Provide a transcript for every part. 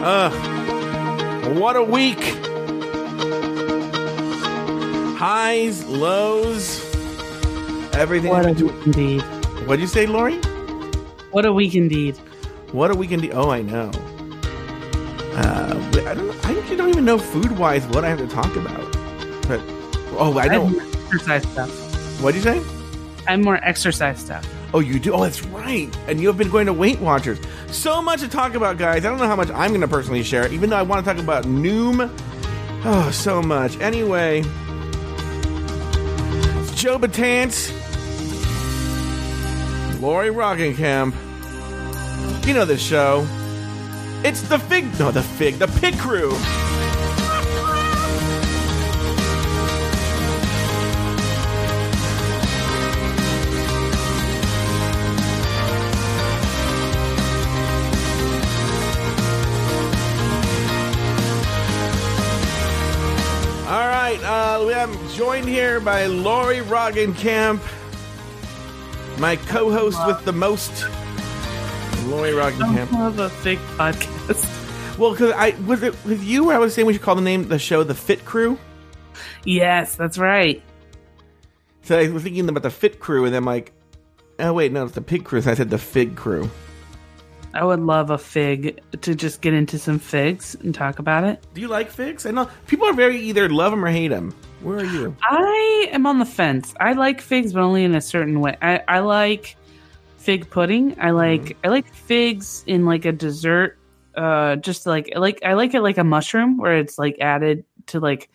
Ugh. What a week. Highs, lows, everything. What a week indeed. What'd you say, Lauri? What a week indeed. What a weekend. do- Oh, I know. Uh, I don't. I actually don't even know food wise what I have to talk about. But oh, I know. exercise stuff. What'd you say? I'm more exercise stuff. Oh, you do. Oh, that's right. And you have been going to Weight Watchers. So much to talk about, guys. I don't know how much I'm going to personally share, even though I want to talk about Noom. Oh, so much. Anyway, Joe Batance, Lauri Roggenkamp. You know this show. It's the Fig. No, the Fig. The Pit Crew. Am joined here by Lauri Roggenkamp, my co-host with the most, Lauri Roggenkamp. I love a fake podcast. Well, because I was it with you I was saying we should call the name of the show the Fit Crew. Yes, that's right. So I was thinking about the Fit Crew, and then I'm like, oh wait, no, it's the Pig Crew. So I said the Fig Crew. I would love a fig to just get into some figs and talk about it. Do you like figs? I know people are very either love them or hate them. Where are you? I am on the fence. I like figs, but only in a certain way. I, I like fig pudding. I like I like figs in like a dessert. Uh, just like like I like it like a mushroom where it's like added to like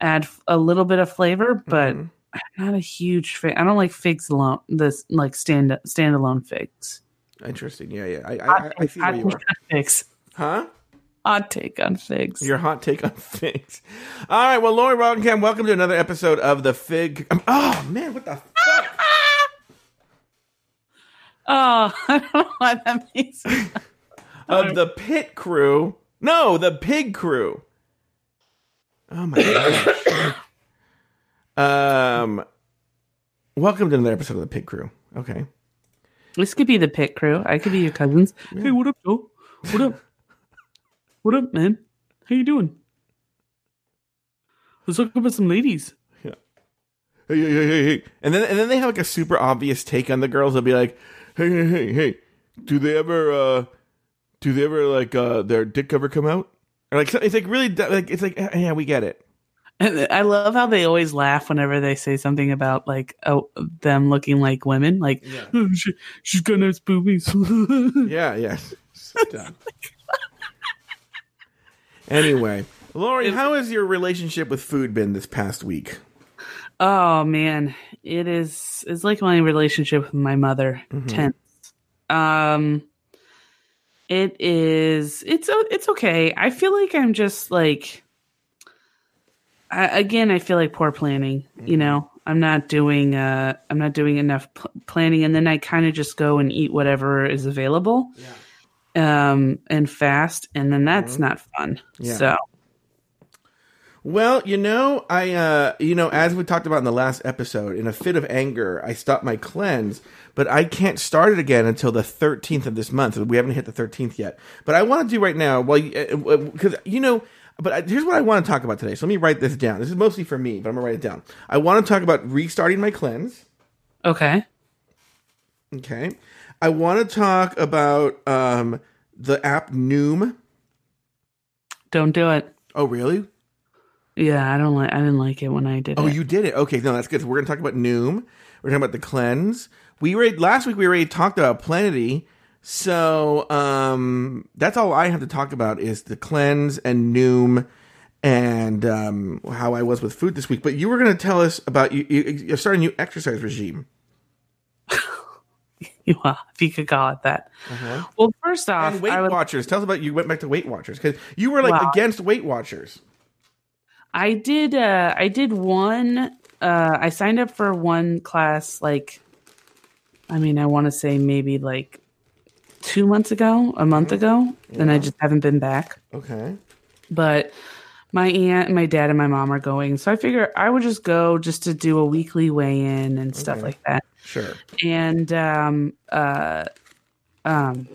add f- a little bit of flavor, but Mhm. I'm not a huge fan. I don't like figs alone. This like stand standalone figs. Interesting. Yeah, yeah. I, I, Hot I, I see where you are. figs. Huh? Hot take on figs. Your hot take on figs. All right. Well, Lauri Roggenkamp, welcome to another episode of the Fig. um, oh man, what the fuck? oh, I don't know why that means. of the Pit Crew? No, the Pig Crew. Oh my gosh. um, welcome to another episode of the Pig Crew. Okay. This could be the pit crew. I could be your cousins. Hey, what up, Joe? What up? What up, man? How you doing? Let's talk about some ladies. Hey, hey, hey, hey, hey. And then and then they have like a super obvious take on the girls. They'll be like, hey, hey, hey, hey, do they ever uh do they ever like uh their dick ever come out? Or like it's like really like it's like yeah, we get it. I love how they always laugh whenever they say something about like oh, them looking like women. Like Yeah. oh, she, she's got nice boobies. Yeah, yeah. Done. anyway, Lauri, how has your relationship with food been this past week? Oh man, it is. It's like my relationship with my mother. Mhm. Tense. Um, it is. It's it's okay. I feel like I'm just like. I, again, I feel like poor planning. You know, I'm not doing. Uh, I'm not doing enough pl- planning, and then I kind of just go and eat whatever is available. Um, and fast, and then that's not fun. Yeah. So Well, you know, I uh you know, as we talked about in the last episode, in a fit of anger, I stopped my cleanse, but I can't start it again until the 13th of this month. We haven't hit the 13th yet. But I want to do right now, well, because you know, but I, here's what I want to talk about today. So let me write this down. This is mostly for me, but I'm gonna write it down. I want to talk about restarting my cleanse. okay. Okay. I want to talk about um the app Noom. Don't do it. Oh, really? Yeah, I don't like. I didn't like it when I did Oh, it. you did it. Okay, no, that's good. So we're gonna talk about Noom. We're talking about the cleanse. We already last week. We already talked about Plenity. So um, that's all I have to talk about is the cleanse and Noom and um, how I was with food this week. But you were gonna tell us about you. you starting a new exercise regime. Well, if you could call it that. Well, first off, And Weight would, Watchers. Tell us about you went back to Weight Watchers because you were like Wow. against Weight Watchers. I did. Uh, I did one. Uh, I signed up for one class. Like, I mean, I want to say maybe like two months ago, a month ago, and I just haven't been back. Okay. But my aunt, my dad, and my mom are going, so I figure I would just go just to do a weekly weigh in and stuff Okay. like that. Sure. and um uh um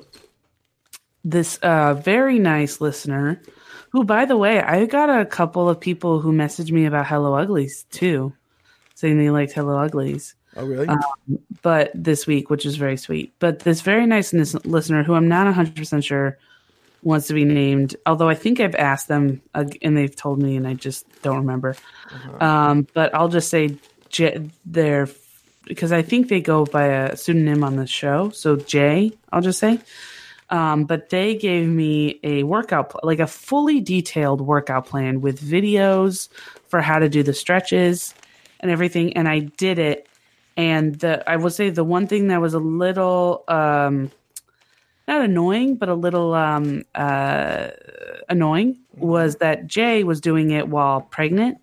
this uh, very nice listener, who, by the way, I got a couple of people who messaged me about Hello Uglies too, saying they liked Hello Uglies. Oh, really? Um, but this week, which is very sweet. But this very nice nis- listener, who I'm not 100 percent sure wants to be named, although I think I've asked them uh, and they've told me, and I just don't remember. Um, but I'll just say J- they're because I think they go by a pseudonym on the show. So Jay, I'll just say. Um, but they gave me a workout, pl- like a fully detailed workout plan with videos for how to do the stretches and everything. And I did it. And the, I will say the one thing that was a little, um, not annoying, but a little um, uh, annoying was that Jay was doing it while pregnant.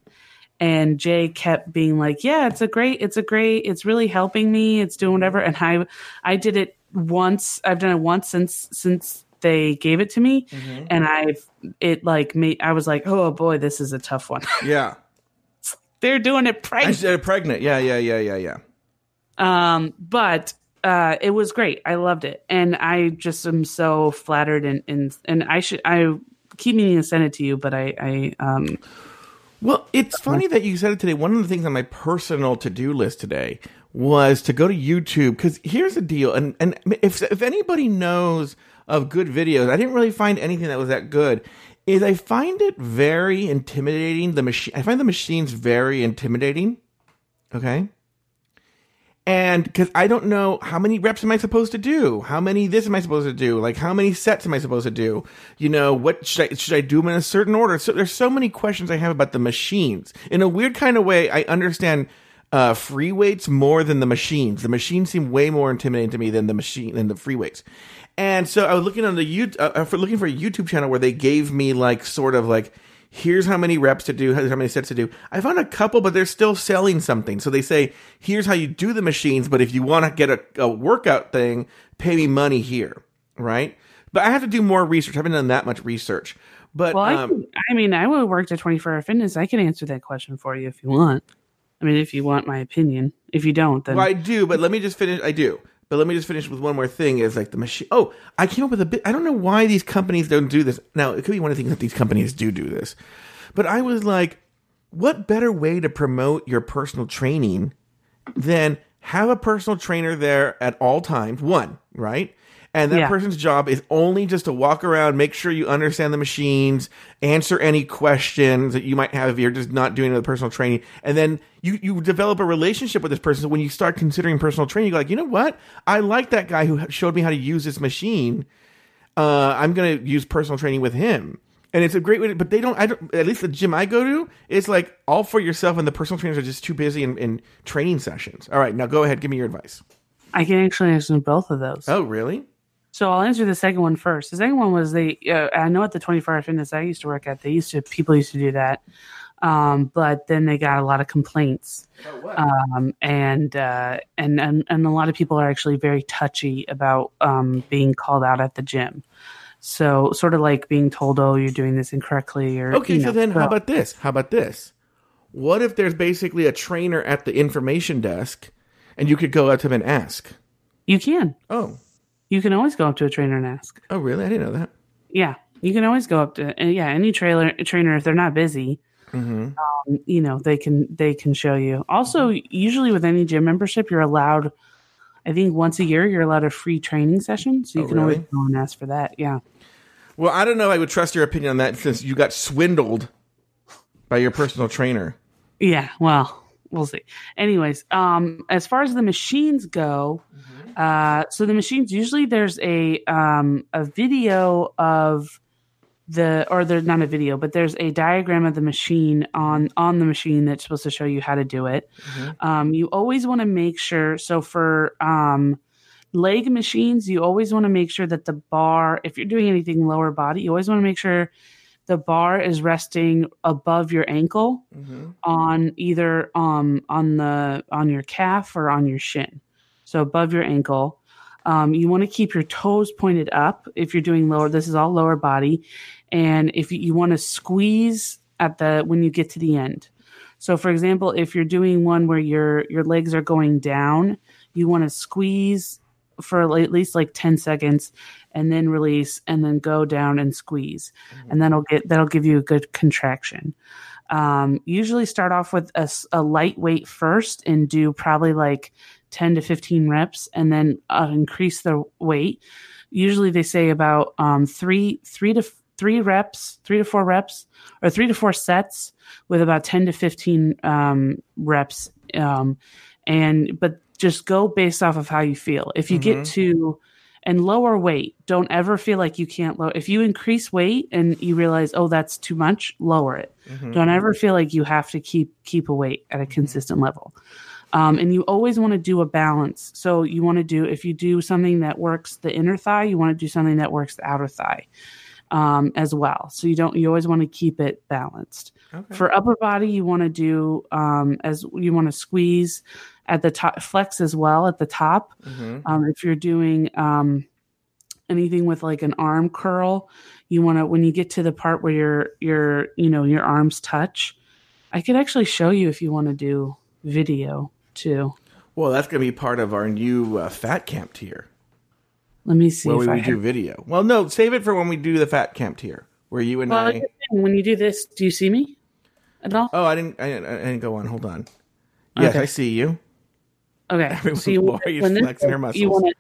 And Jay kept being like, "Yeah, it's a great, it's a great, it's really helping me. It's doing whatever." And I, I did it once. I've done it once since since they gave it to me, and I've it like made. I was like, "Oh boy, this is a tough one." yeah. They're doing it pregnant. pregnant. Yeah, yeah, yeah, yeah, yeah. Um, but uh, it was great. I loved it, and I just am so flattered and and and I should I keep meaning to send it to you, but I I um Well, it's funny that you said it today. One of the things on my personal to do list today was to go to YouTube because here's the deal, and and if if anybody knows of good videos, I didn't really find anything that was that good. Is I find it very intimidating. The machine, I find the machines very intimidating. Okay. And because I don't know how many reps am I supposed to do? How many this am I supposed to do? Like how many sets am I supposed to do? You know, what should I should I do them in a certain order? So there's so many questions I have about the machines. In a weird kind of way, I understand uh, free weights more than the machines. The machines seem way more intimidating to me than the machine than the free weights. And so I was looking on the you uh, for looking for a YouTube channel where they gave me like sort of like here's how many reps to do, here's how many sets to do. I found a couple, but they're still selling something. So they say, here's how you do the machines, but if you want to get a, a workout thing, pay me money here, right? But I have to do more research. I haven't done that much research. But well, I, um, can, I mean, I would work at 24 Hour Fitness. I can answer that question for you if you want. I mean, if you want my opinion. If you don't, then well, I do. But let me just finish. I do. But let me just finish with one more thing. Is like the machine. Oh, I came up with a bit. I don't know why these companies don't do this. Now it could be one of the things that these companies do do this. But I was like, what better way to promote your personal training than have a personal trainer there at all times? One, right? And that Yeah. person's job is only just to walk around, make sure you understand the machines, answer any questions that you might have if you're just not doing the personal training. And then you, you develop a relationship with this person. So when you start considering personal training, you go like, you know what? I like that guy who showed me how to use this machine. Uh, I'm going to use personal training with him. And it's a great way, to, but they don't, I don't, at least the gym I go to, it's like all for yourself and the personal trainers are just too busy in, in training sessions. All right, now go ahead. Give me your advice. I can actually answer both of those. Oh, really? So I'll answer the second one first. The second one was they. Uh, I know at the 24 Hour Fitness I used to work at, they used to people used to do that, um, but then they got a lot of complaints, um, and, uh, and and and a lot of people are actually very touchy about um, being called out at the gym. So sort of like being told, "Oh, you're doing this incorrectly," or Okay, so know, then how about this? How about this? What if there's basically a trainer at the information desk and you could go up to him and ask? you can Oh, you can always go up to a trainer and ask. oh, really? I didn't know that. Yeah, you can always go up to yeah any trailer trainer if they're not busy. Mm-hmm. um, you know they can they can show you also usually with any gym membership you're allowed i think once a year you're allowed a free training session so you Oh, can always go and ask for that yeah Well, I don't know. if I would trust your opinion on that since you got swindled by your personal trainer. yeah well we'll see. Anyways um as far as the machines go uh so the machines usually there's a um a video of the or there's not a video but there's a diagram of the machine on on the machine that's supposed to show you how to do it. Um you always want to make sure so for um leg machines you always want to make sure that the bar if you're doing anything lower body you always want to make sure the bar is resting above your ankle on either um on the on your calf or on your shin. So above your ankle. Um, you want to keep your toes pointed up if you're doing lower this is all lower body. And if you, you want to squeeze at the when you get to the end. So for example if you're doing one where your your legs are going down you want to squeeze for at least like 10 seconds and then release and then go down and squeeze. And that'll get that'll give you a good contraction. Um, usually start off with a, a lightweight first and do probably like 10 to 15 reps and then uh, increase the weight. Usually they say about um, three three to three reps three to four reps or three to four sets with about 10 to 15 um, reps um, and but just go based off of how you feel. If you Mhm. get to and lower weight don't ever feel like you can't lower if you increase weight and you realize oh that's too much lower it. Mhm. don't ever feel like you have to keep keep a weight at a consistent level. Um, and you always want to do a balance. So you want to do if you do something that works the inner thigh you want to do something that works the outer thigh um, as well. So you don't you always want to keep it balanced. Okay. for upper body you want to do um, as you want to squeeze at the top flex as well at the top Mhm. um, if you're doing um, anything with like an arm curl you want to when you get to the part where your your you know your arms touch i could actually show you if you want to do video too Well, that's going to be part of our new uh, fat camp tier let me see where we do video. Well, no, save it for when we do the fat camp tier where you and well, I. here's the thing, when you do this do you see me at all Oh, I didn't. I, didn't- I didn't go on. Hold on. Yes, Okay. I see you. Okay so you, Lauri's when this flexing her muscles. you want to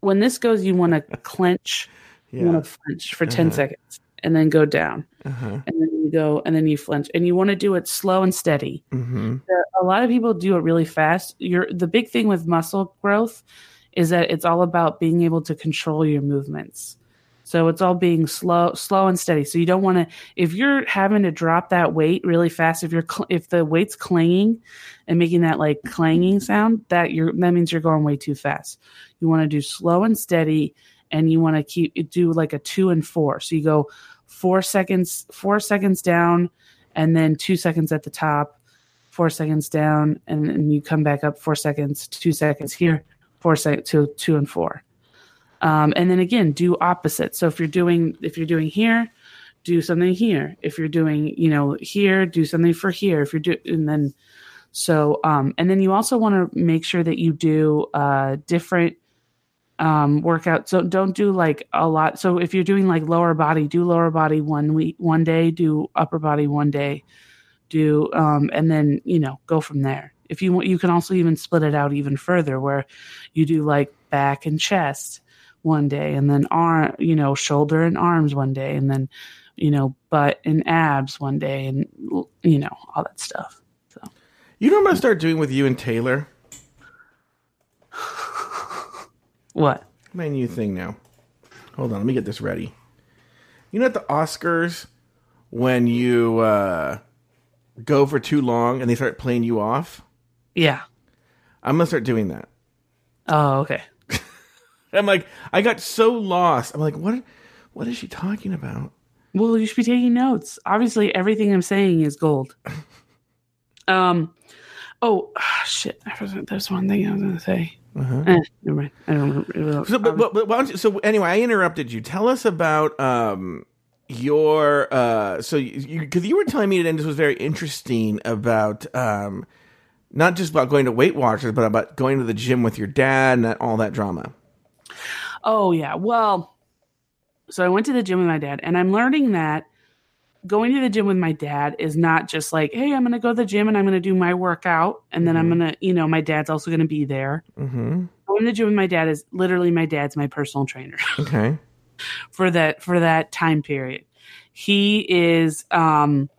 when this goes you want to clench you want to flinch for 10 seconds and then go down Uh-huh. and then you go and then you flinch and you want to do it slow and steady hmm a lot of people do it really fast. You're the big thing with muscle growth is that it's all about being able to control your movements. So it's all being slow, slow and steady. So you don't want to if you're having to drop that weight really fast. If you're cl- if the weight's clanging and making that like clanging sound, that you're that means you're going way too fast. You want to do slow and steady, and you want to keep do like a two and four. So you go four seconds, four seconds down, and then two seconds at the top four seconds down, and then you come back up four seconds, two seconds here, four seconds, two, two and four. Um, and then again, do opposite. So if you're doing if you're doing here, do something here. If you're doing you know here, do something for here. If you're do and then so um, and then you also want to make sure that you do uh, different um workout so don't do like a lot so if you're doing like lower body do lower body one week one day do upper body one day do um and then you know go from there if you want you can also even split it out even further where you do like back and chest one day and then arm you know shoulder and arms one day and then you know butt and abs one day and you know all that stuff so You know what I'm to start doing with you and Taylor? what My new thing now. Hold on, let me get this ready. You know at the Oscars when you uh, go for too long and they start playing you off? yeah I'm to start doing that. oh okay I'm like, I got so lost. I'm like, what? What is she talking about? Well, you should be taking notes. Obviously, everything I'm saying is gold. Um. Oh shit! I forgot. There's one thing I was going to say. Uh-huh. Eh, never mind. I don't remember. So, but, but, but why don't you, so anyway, I interrupted you. Tell us about um your uh so you because you were telling me and this was very interesting about um not just about going to Weight Watchers but about going to the gym with your dad and that, all that drama. Oh yeah. Well, so I went to the gym with my dad, and I'm learning that going to the gym with my dad is not just like, hey, I'm going to go to the gym and I'm going to do my workout, and then I'm going to, you know, my dad's also going to be there. Mm-hmm. Going to the gym with my dad is literally my dad's my personal trainer. Okay. for that for that time period. He is um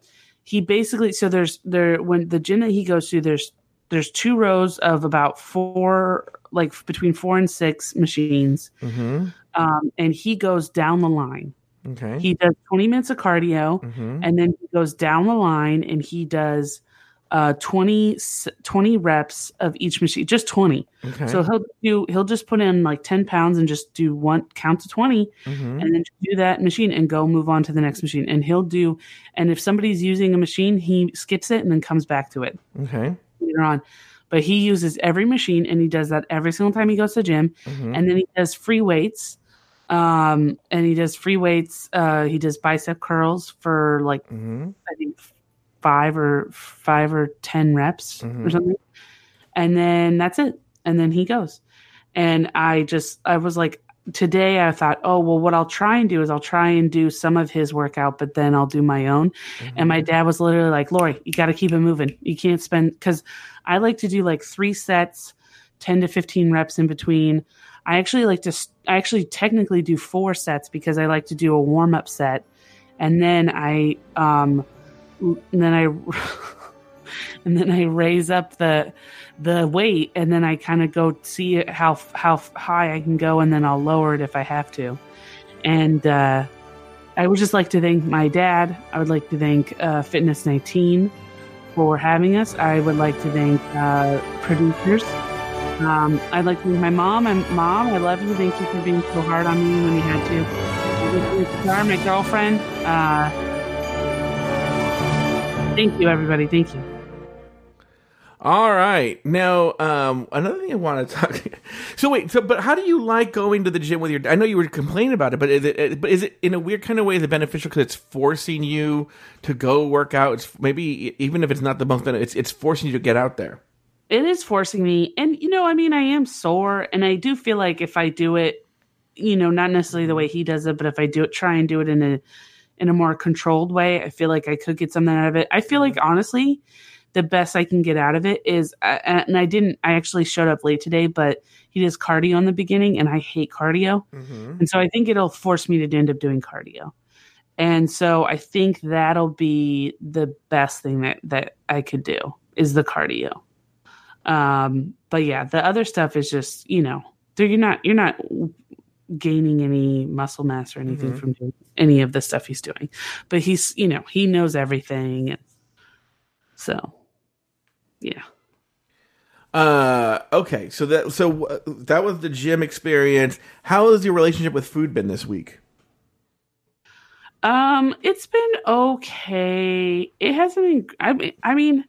he basically so there's there when the gym that he goes to there's there's two rows of about four like between four and six machines Mm-hmm. um and he goes down the line. Okay. He does 20 minutes of cardio mm-hmm. and then he goes down the line and he does uh 20 s- 20 reps of each machine just 20 Okay. so he'll do he'll just put in like 10 pounds and just do one count to 20 mm-hmm. and then do that machine and go move on to the next machine. And he'll do, and if somebody's using a machine, he skips it and then comes back to it Okay. later on. But he uses every machine and he does that every single time he goes to the gym. Mm-hmm. And then he does free weights. Um, and he does free weights. Uh, he does bicep curls for like, Mm-hmm. I think five or five or 10 reps or Mhm. something. And then that's it. And then he goes. And I just, I was like, today I thought, oh, well, what I'll try and do is I'll try and do some of his workout, but then I'll do my own. And my dad was literally like, Lauri, you got to keep it moving. You can't spend, because I like to do like three sets, 10 to 15 reps in between. I actually like to, I actually technically do four sets because I like to do a warm up set. And then I, um, and then I, and then I raise up the, the weight and then I kind of go see how how high I can go and then I'll lower it if I have to. And uh, I would just like to thank my dad. I would like to thank uh, Fitness 19 for having us. I would like to thank uh, producers. Um, I'd like to thank my mom. And mom, I love you. Thank you for being so hard on me when you had to. My girlfriend. Uh, thank you, everybody. Thank you. All right. Now, um, another thing I want to talk. So wait. So, but how do you like going to the gym with your? I know you were complaining about it, but is it? But is it in a weird kind of way? It beneficial because it's forcing you to go work out? It's maybe even if it's not the most it's it's forcing you to get out there. it is forcing me and you know i mean i am sore and i do feel like if i do it you know not necessarily the way he does it but if i do it try and do it in a in a more controlled way i feel like i could get something out of it i feel like honestly the best i can get out of it is uh, and i didn't i actually showed up late today but he does cardio in the beginning and i hate cardio and so I think it'll force me to end up doing cardio. And so I think that'll be the best thing that, that I could do is the cardio. Um, but yeah, the other stuff is just, you know, you're not you're not gaining any muscle mass or anything Mhm. from doing any of the stuff he's doing. But he's, you know, he knows everything so yeah. Uh, okay. So that so uh, that was the gym experience. How has your relationship with food been this week? Um, it's been okay. It hasn't been. I mean, I mean,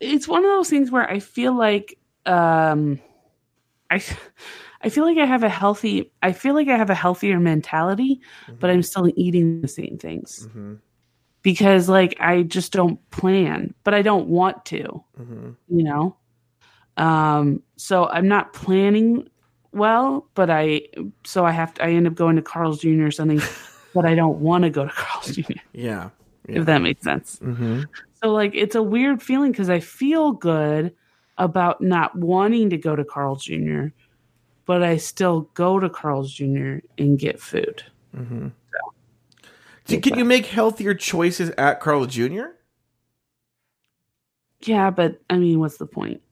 it's one of those things where I feel like, um, I, I feel like I have a healthy. I feel like I have a healthier mentality, but I'm still eating the same things Mm-hmm. Because, like, I just don't plan, but I don't want to. Mm-hmm. You know, um, so I'm not planning well, but I so I have to. I end up going to Carl's Jr. or something, but I don't want to go to Carl's Jr. Yeah. If that makes sense. Mm-hmm. So like it's a weird feeling because I feel good about not wanting to go to Carl's Jr., but I still go to Carl's Jr. and get food. Mm-hmm. So can you make healthier choices at Carl Jr.? Yeah, but I mean, what's the point?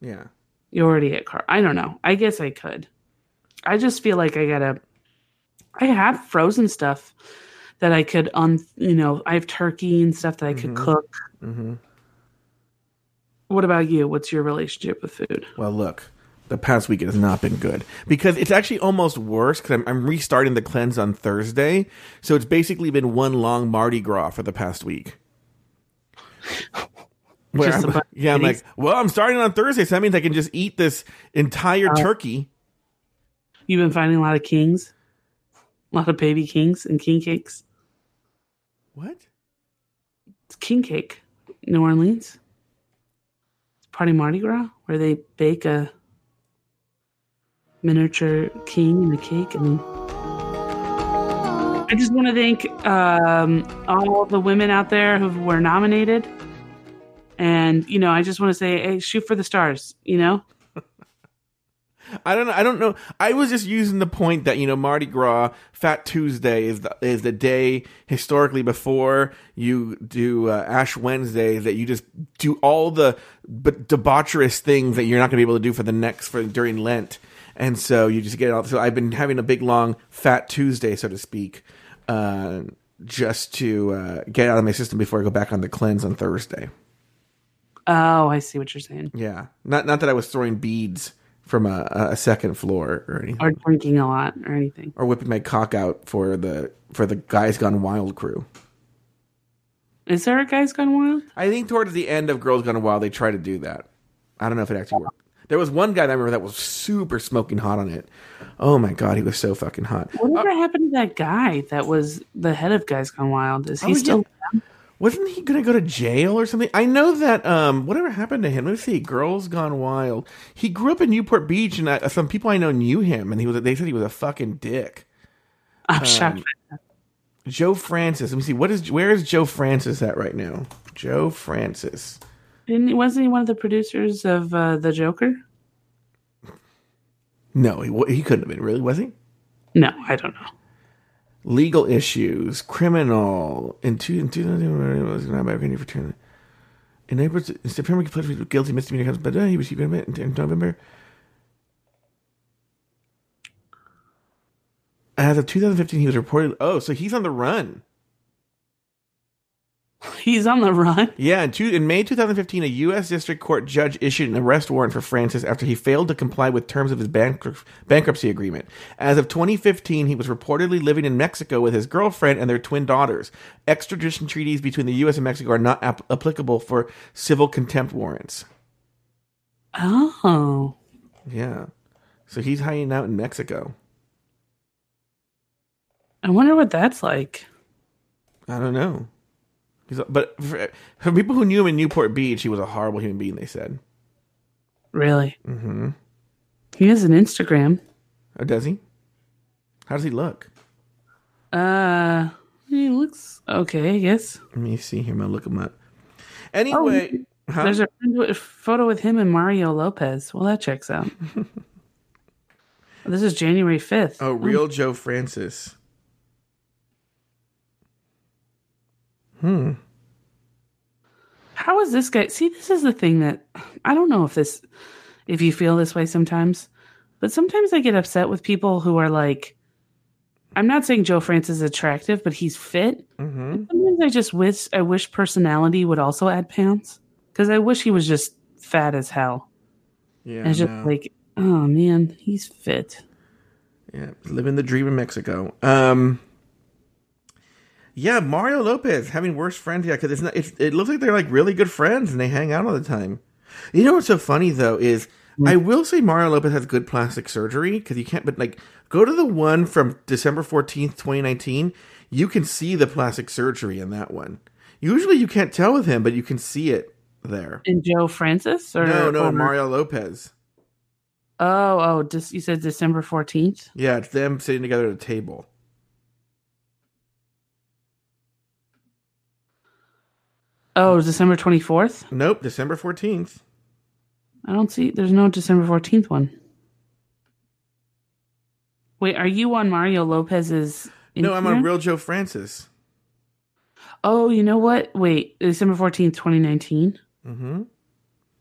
Yeah. You're already at Carl. I don't know. I guess I could. I just feel like I gotta. I have frozen stuff that I could un. You know, I have turkey and stuff that I could Mhm. cook. Mm-hmm. What about you? What's your relationship with food? Well, look, the past week it has not been good because it's actually almost worse because I'm, I'm restarting the cleanse on Thursday. So it's basically been one long Mardi Gras for the past week. Where I'm- yeah, I'm like, well, I'm starting on Thursday, so that means I can just eat this entire Oh. turkey. You've been finding a lot of kings, a lot of baby kings and king cakes. What? It's king cake, New Orleans. It's party Mardi Gras where they bake a miniature king in a cake, and I just want to thank um, all the women out there who were nominated, and you know, I just want to say, hey, shoot for the stars, you know. I don't know. I don't know. I was just using the point that you know Mardi Gras, Fat Tuesday is the is the day historically before you do uh, Ash Wednesday that you just do all the but debaucherous things that you're not going to be able to do for the next for during Lent, and so you just get it all. So I've been having a big long Fat Tuesday, so to speak, uh, just to uh, get out of my system before I go back on the cleanse on Thursday. Oh, I see what you're saying. Yeah, not not that I was throwing beads from a, a second floor or anything. Or drinking a lot or anything. or whipping my cock out for the for the Guys Gone Wild crew. Is there a Guys Gone Wild? I think towards the end of Girls Gone Wild, they try to do that. I don't know if it actually worked. There was one guy that I remember that was super smoking hot on it. Oh my god, he was so fucking hot. Whatever happened to that guy that was the head of Guys Gone Wild? Is he Oh, still? Wasn't he going to go to jail or something? I know that. Um, whatever happened to him? Let's see. Girls Gone Wild. He grew up in Newport Beach, and I, some people I know knew him, and he was. They said he was a fucking dick. I'm shocked. Joe Francis. Let me see. What is? Where is Joe Francis at right now? Joe Francis. Didn't he, wasn't he one of the producers of uh, the Joker? No, he he couldn't have been. Really, was he? No, I don't know. Legal issues, criminal. In two, in two, was not by for. In April, in September, he pled guilty misdemeanor counts, but uh, he was keeping it in November. As of 2015, he was reported. Oh, so he's on the run. He's on the run. Yeah, in, two, in, May 2015, a U.S. District Court judge issued an arrest warrant for Francis after he failed to comply with terms of his bankruptcy agreement. As of 2015, he was reportedly living in Mexico with his girlfriend and their twin daughters. Extradition treaties between the U.S. and Mexico are not ap- applicable for civil contempt warrants. Oh. Yeah. So he's hiding out in Mexico. I wonder what that's like. I don't know. He's, but for, for, people who knew him in Newport Beach, he was a horrible human being. They said. Really? Mm-hmm. He has an Instagram. Oh, does he? How does he look? Uh, he looks okay. I guess. Let me see here. I'm gonna look him up. Anyway, oh, huh? there's a photo with him and Mario Lopez. Well, that checks out. this is January 5th. Oh, real oh. Joe Francis. Hmm. How is this guy? See, this is the thing that I don't know if this, if you feel this way sometimes, but sometimes I get upset with people who are like, I'm not saying Joe Francis is attractive, but he's fit. Mm-hmm. Sometimes I just wish I wish personality would also add pounds because I wish he was just fat as hell. Yeah, and it's just no. like, oh man, he's fit. Yeah, living the dream in Mexico. Um, yeah, Mario Lopez having worse friends. Yeah, because it's not. It's, it looks like they're like really good friends and they hang out all the time. You know what's so funny though is mm. I will say Mario Lopez has good plastic surgery because you can't. But like, go to the one from December fourteenth, twenty nineteen. You can see the plastic surgery in that one. Usually, you can't tell with him, but you can see it there. In Joe Francis or no, no, or... Mario Lopez. Oh, oh, just you said December fourteenth. Yeah, it's them sitting together at a table. Oh, December 24th? Nope, December 14th. I don't see, there's no December 14th one. Wait, are you on Mario Lopez's? No, I'm on Real Joe Francis. Oh, you know what? Wait, December 14th, 2019? Mm-hmm.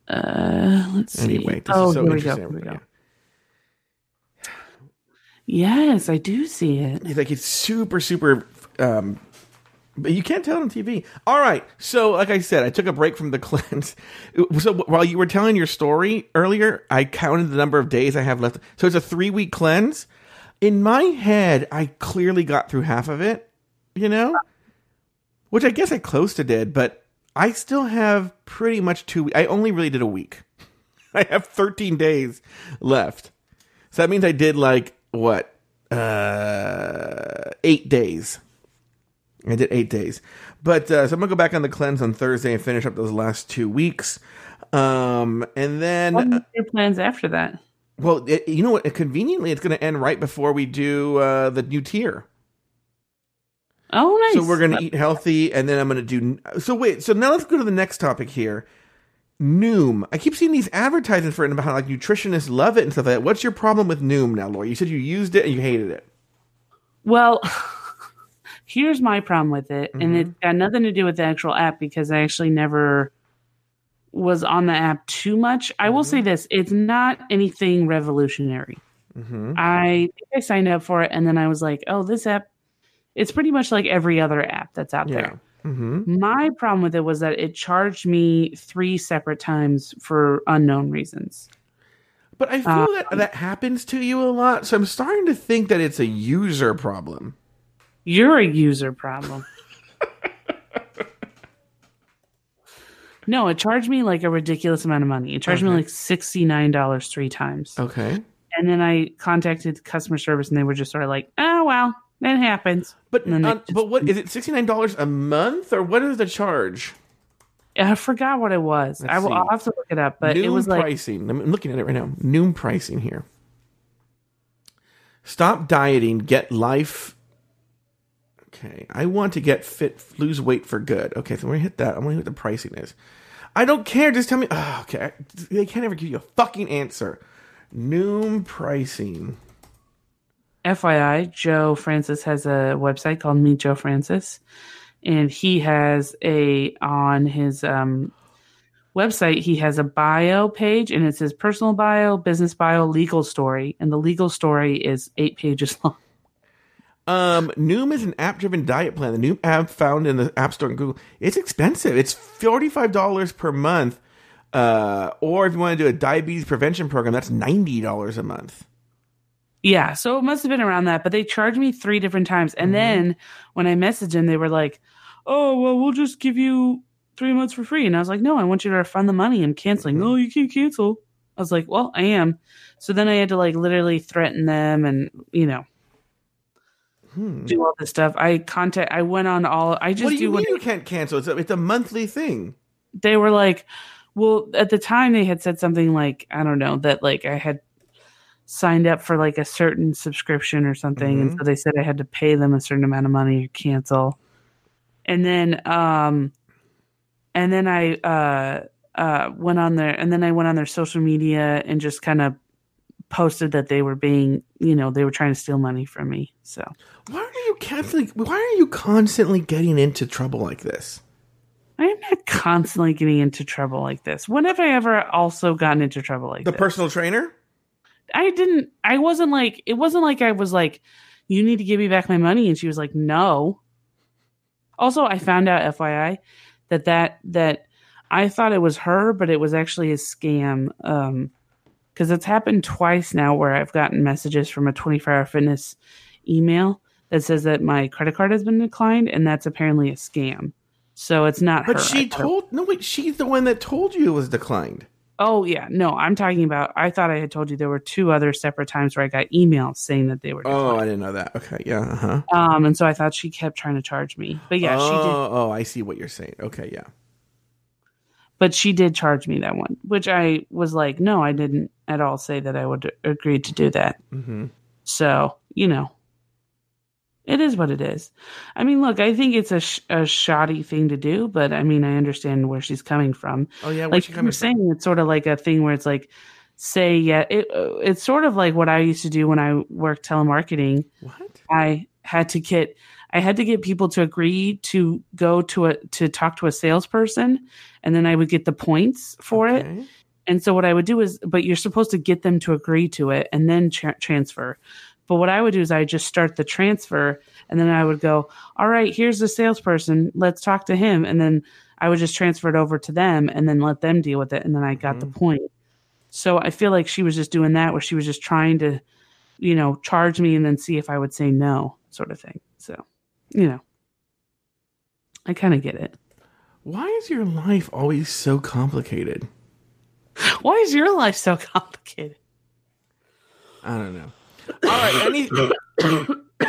Uh, let's see. Anyway, this oh, is so here we go. Here we go. Yes, I do see it. Like it's super, super um, but you can't tell on TV. All right. So, like I said, I took a break from the cleanse. So, while you were telling your story earlier, I counted the number of days I have left. So, it's a three week cleanse. In my head, I clearly got through half of it, you know? Which I guess I close to did, but I still have pretty much two. I only really did a week. I have 13 days left. So that means I did like, what? Uh, eight days I did eight days. But uh, so I'm gonna go back on the cleanse on Thursday and finish up those last two weeks. Um, and then what are your plans after that? Well, it, you know what? Conveniently, it's going to end right before we do uh, the new tier. Oh, nice. So we're going to eat healthy, and then I'm going to do. So wait. So now let's go to the next topic here. Noom. I keep seeing these advertisements for it about how like nutritionists love it and stuff like that. What's your problem with Noom now, Laura? You said you used it and you hated it. Well. Here's my problem with it, mm-hmm. and it got nothing to do with the actual app because I actually never was on the app too much. Mm-hmm. I will say mm-hmm. this: it's not anything revolutionary. Mm-hmm. I I signed up for it, and then I was like, "Oh, this app." It's pretty much like every other app that's out yeah. there. Mm-hmm. My problem with it was that it charged me three separate times for unknown reasons. But I feel um, that that happens to you a lot, so I'm starting to think that it's a user problem. You're a user problem. no, it charged me like a ridiculous amount of money. It charged okay. me like $69 three times. Okay. And then I contacted customer service and they were just sort of like, oh, well, That happens. But uh, just- but what is it? Sixty nine dollars a month, or what is the charge? I forgot what it was. Let's I will. I'll have to look it up, but Noom it was like pricing. I'm looking at it right now. Noom pricing here. Stop dieting. Get life. Okay, I want to get fit, lose weight for good. Okay, so we're gonna hit that. I'm gonna hit the pricing is. I don't care. Just tell me. Oh, okay, they can't ever give you a fucking answer. Noom pricing. FYI, Joe Francis has a website called Meet Joe Francis, and he has a on his um, website. He has a bio page, and it's his personal bio, business bio, legal story, and the legal story is eight pages long. Um, Noom is an app-driven diet plan. The Noom app found in the App Store and Google. It's expensive. It's forty-five dollars per month. Uh, or if you want to do a diabetes prevention program, that's ninety dollars a month. Yeah, so it must have been around that, but they charged me three different times, and then when I messaged them, they were like, "Oh, well, we'll just give you three months for free," and I was like, "No, I want you to refund the money. I'm canceling." No, you can't cancel. I was like, "Well, I am." So then I had to like literally threaten them, and you know, Hmm. do all this stuff. I contact. I went on all. I just What do you do what mean you can't cancel? It's a, it's a monthly thing. they were like well at the time they had said something like i don't know that like i had signed up for like a certain subscription or something and Mhm. so they said i had to pay them a certain amount of money or cancel and then um and then i uh uh went on their and then i went on their social media and just kind of posted that they were being you know they were trying to steal money from me so Why are you constantly? Why are you constantly getting into trouble like this? i am not constantly getting into trouble like this when have i ever also gotten into trouble like The this personal trainer? I didn't I wasn't like it wasn't like I was like you need to give me back my money and she was like no. Also, I found out FYI that that that I thought it was her but it was actually a scam um cuz it's happened twice now where I've gotten messages from a 24-hour fitness email that says that my credit card has been declined and that's apparently a scam. So it's not her. But I she told no wait. She's the one that told you it was declined. Oh yeah, no, I'm talking about I thought I had told you there were two other separate times where I got emails saying that they were declined. Oh, I didn't know that. Okay, yeah, uh huh. Um, and so I thought she kept trying to charge me. But yeah, oh, she did. Oh, I see what you're saying. Okay, yeah. But she did charge me that one, which I was like, no, I didn't at all say that I would agree to do that. Mm-hmm. So you know, it is what it is. I mean, look, I think it's a sh- a shoddy thing to do, but I mean, I understand where she's coming from. Oh yeah, like you're saying, it's sort of like a thing where it's like, say, yeah, it, uh, it's sort of like what I used to do when I worked telemarketing. What? I had to get I had to get people to agree to go to a to talk to a salesperson and then I would get the points for it. And so what I would do is but you're supposed to get them to agree to it and then tra- transfer. But what I would do is I just start the transfer and then I would go, "All right, here's the salesperson. Let's talk to him." And then I would just transfer it over to them and then let them deal with it and then I got the mm-hmm. point. So I feel like she was just doing that where she was just trying to you know, charge me and then see if I would say no, sort of thing. So, you know, I kind of get it. Why is your life always so complicated? Why is your life so complicated? I don't know. All right, any.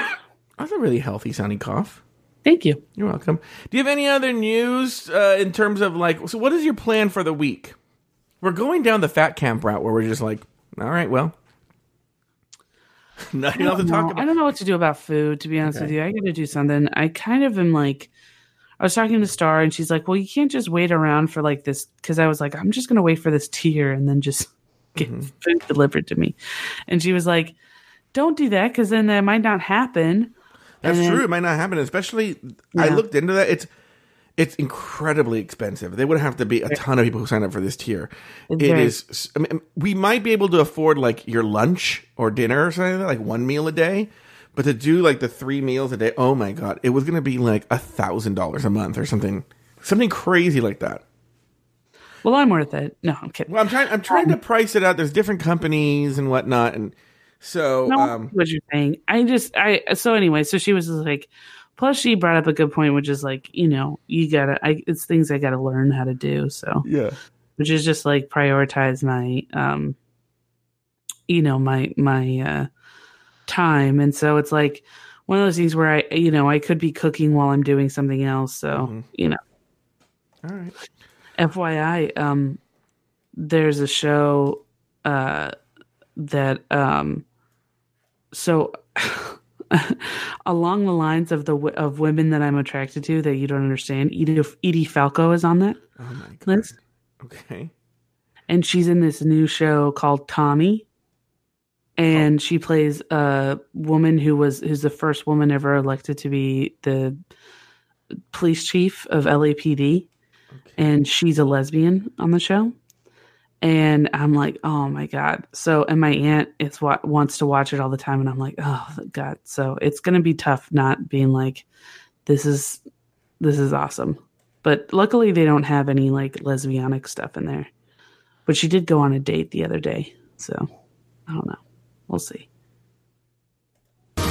That's a really healthy sounding cough. Thank you. You're welcome. Do you have any other news uh, in terms of like? So, what is your plan for the week? We're going down the fat camp route where we're just like, all right, well, nothing else to talk about. I don't know what to do about food, to be honest Okay. with you. I got to do something. I kind of am like, I was talking to Star and she's like, well, you can't just wait around for like this. Cause I was like, I'm just going to wait for this tier and then just get Mm-hmm. food delivered to me. And she was like, don't do that because then that might not happen. That's then- true. It might not happen. Especially, I looked into that. It's it's incredibly expensive. There would have to be a ton of people who sign up for this tier. It's It. I mean, we might be able to afford like your lunch or dinner or something like, that, like one meal a day, but to do like the three meals a day, oh my god, it was going to be like a thousand dollars a month or something, something crazy like that. Well, I'm worth it. No, I'm kidding. Well, I'm trying. I'm trying to price it out. There's different companies and whatnot, and so No, um, what you're saying. I just I so anyway, so she was just like plus she brought up a good point, which is like, you know, you gotta I it's things I gotta learn how to do. So yeah. which is just like prioritize my um you know, my my uh time. And so it's like one of those things where I, you know, I could be cooking while I'm doing something else. So, Mm-hmm. you know, All right. FYI, um, there's a show uh, that um, so along the lines of the of women that I'm attracted to that you don't understand. Edie, Edie Falco is on that Oh my god. list, Okay. and she's in this new show called Tommy. And she plays a woman who was who's the first woman ever elected to be the police chief of LAPD. Okay. and she's a lesbian on the show. And I'm like, oh my god! So, and my aunt is what wants to watch it all the time, and I'm like, oh god! So it's gonna be tough not being like, this is this is awesome. But luckily, they don't have any like lesbianic stuff in there. But she did go on a date the other day, so I don't know. We'll see. All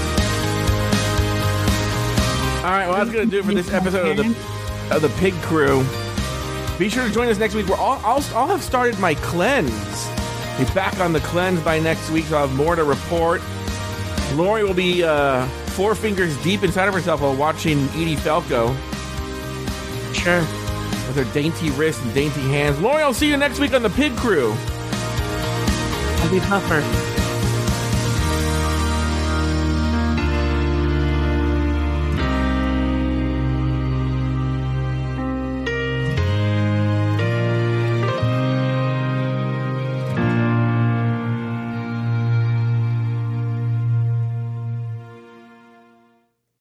right. Well, that's gonna do it for this episode of the of the Pig Crew. Be sure to join us next week. Where I'll, I'll I'll have started my cleanse. Be back on the cleanse by next week, so I'll have more to report. Lauri will be uh, four fingers deep inside of herself while watching Edie Falco Sure. with her dainty wrists and dainty hands. Lauri, I'll see you next week on the Pig Crew. I'll be tougher.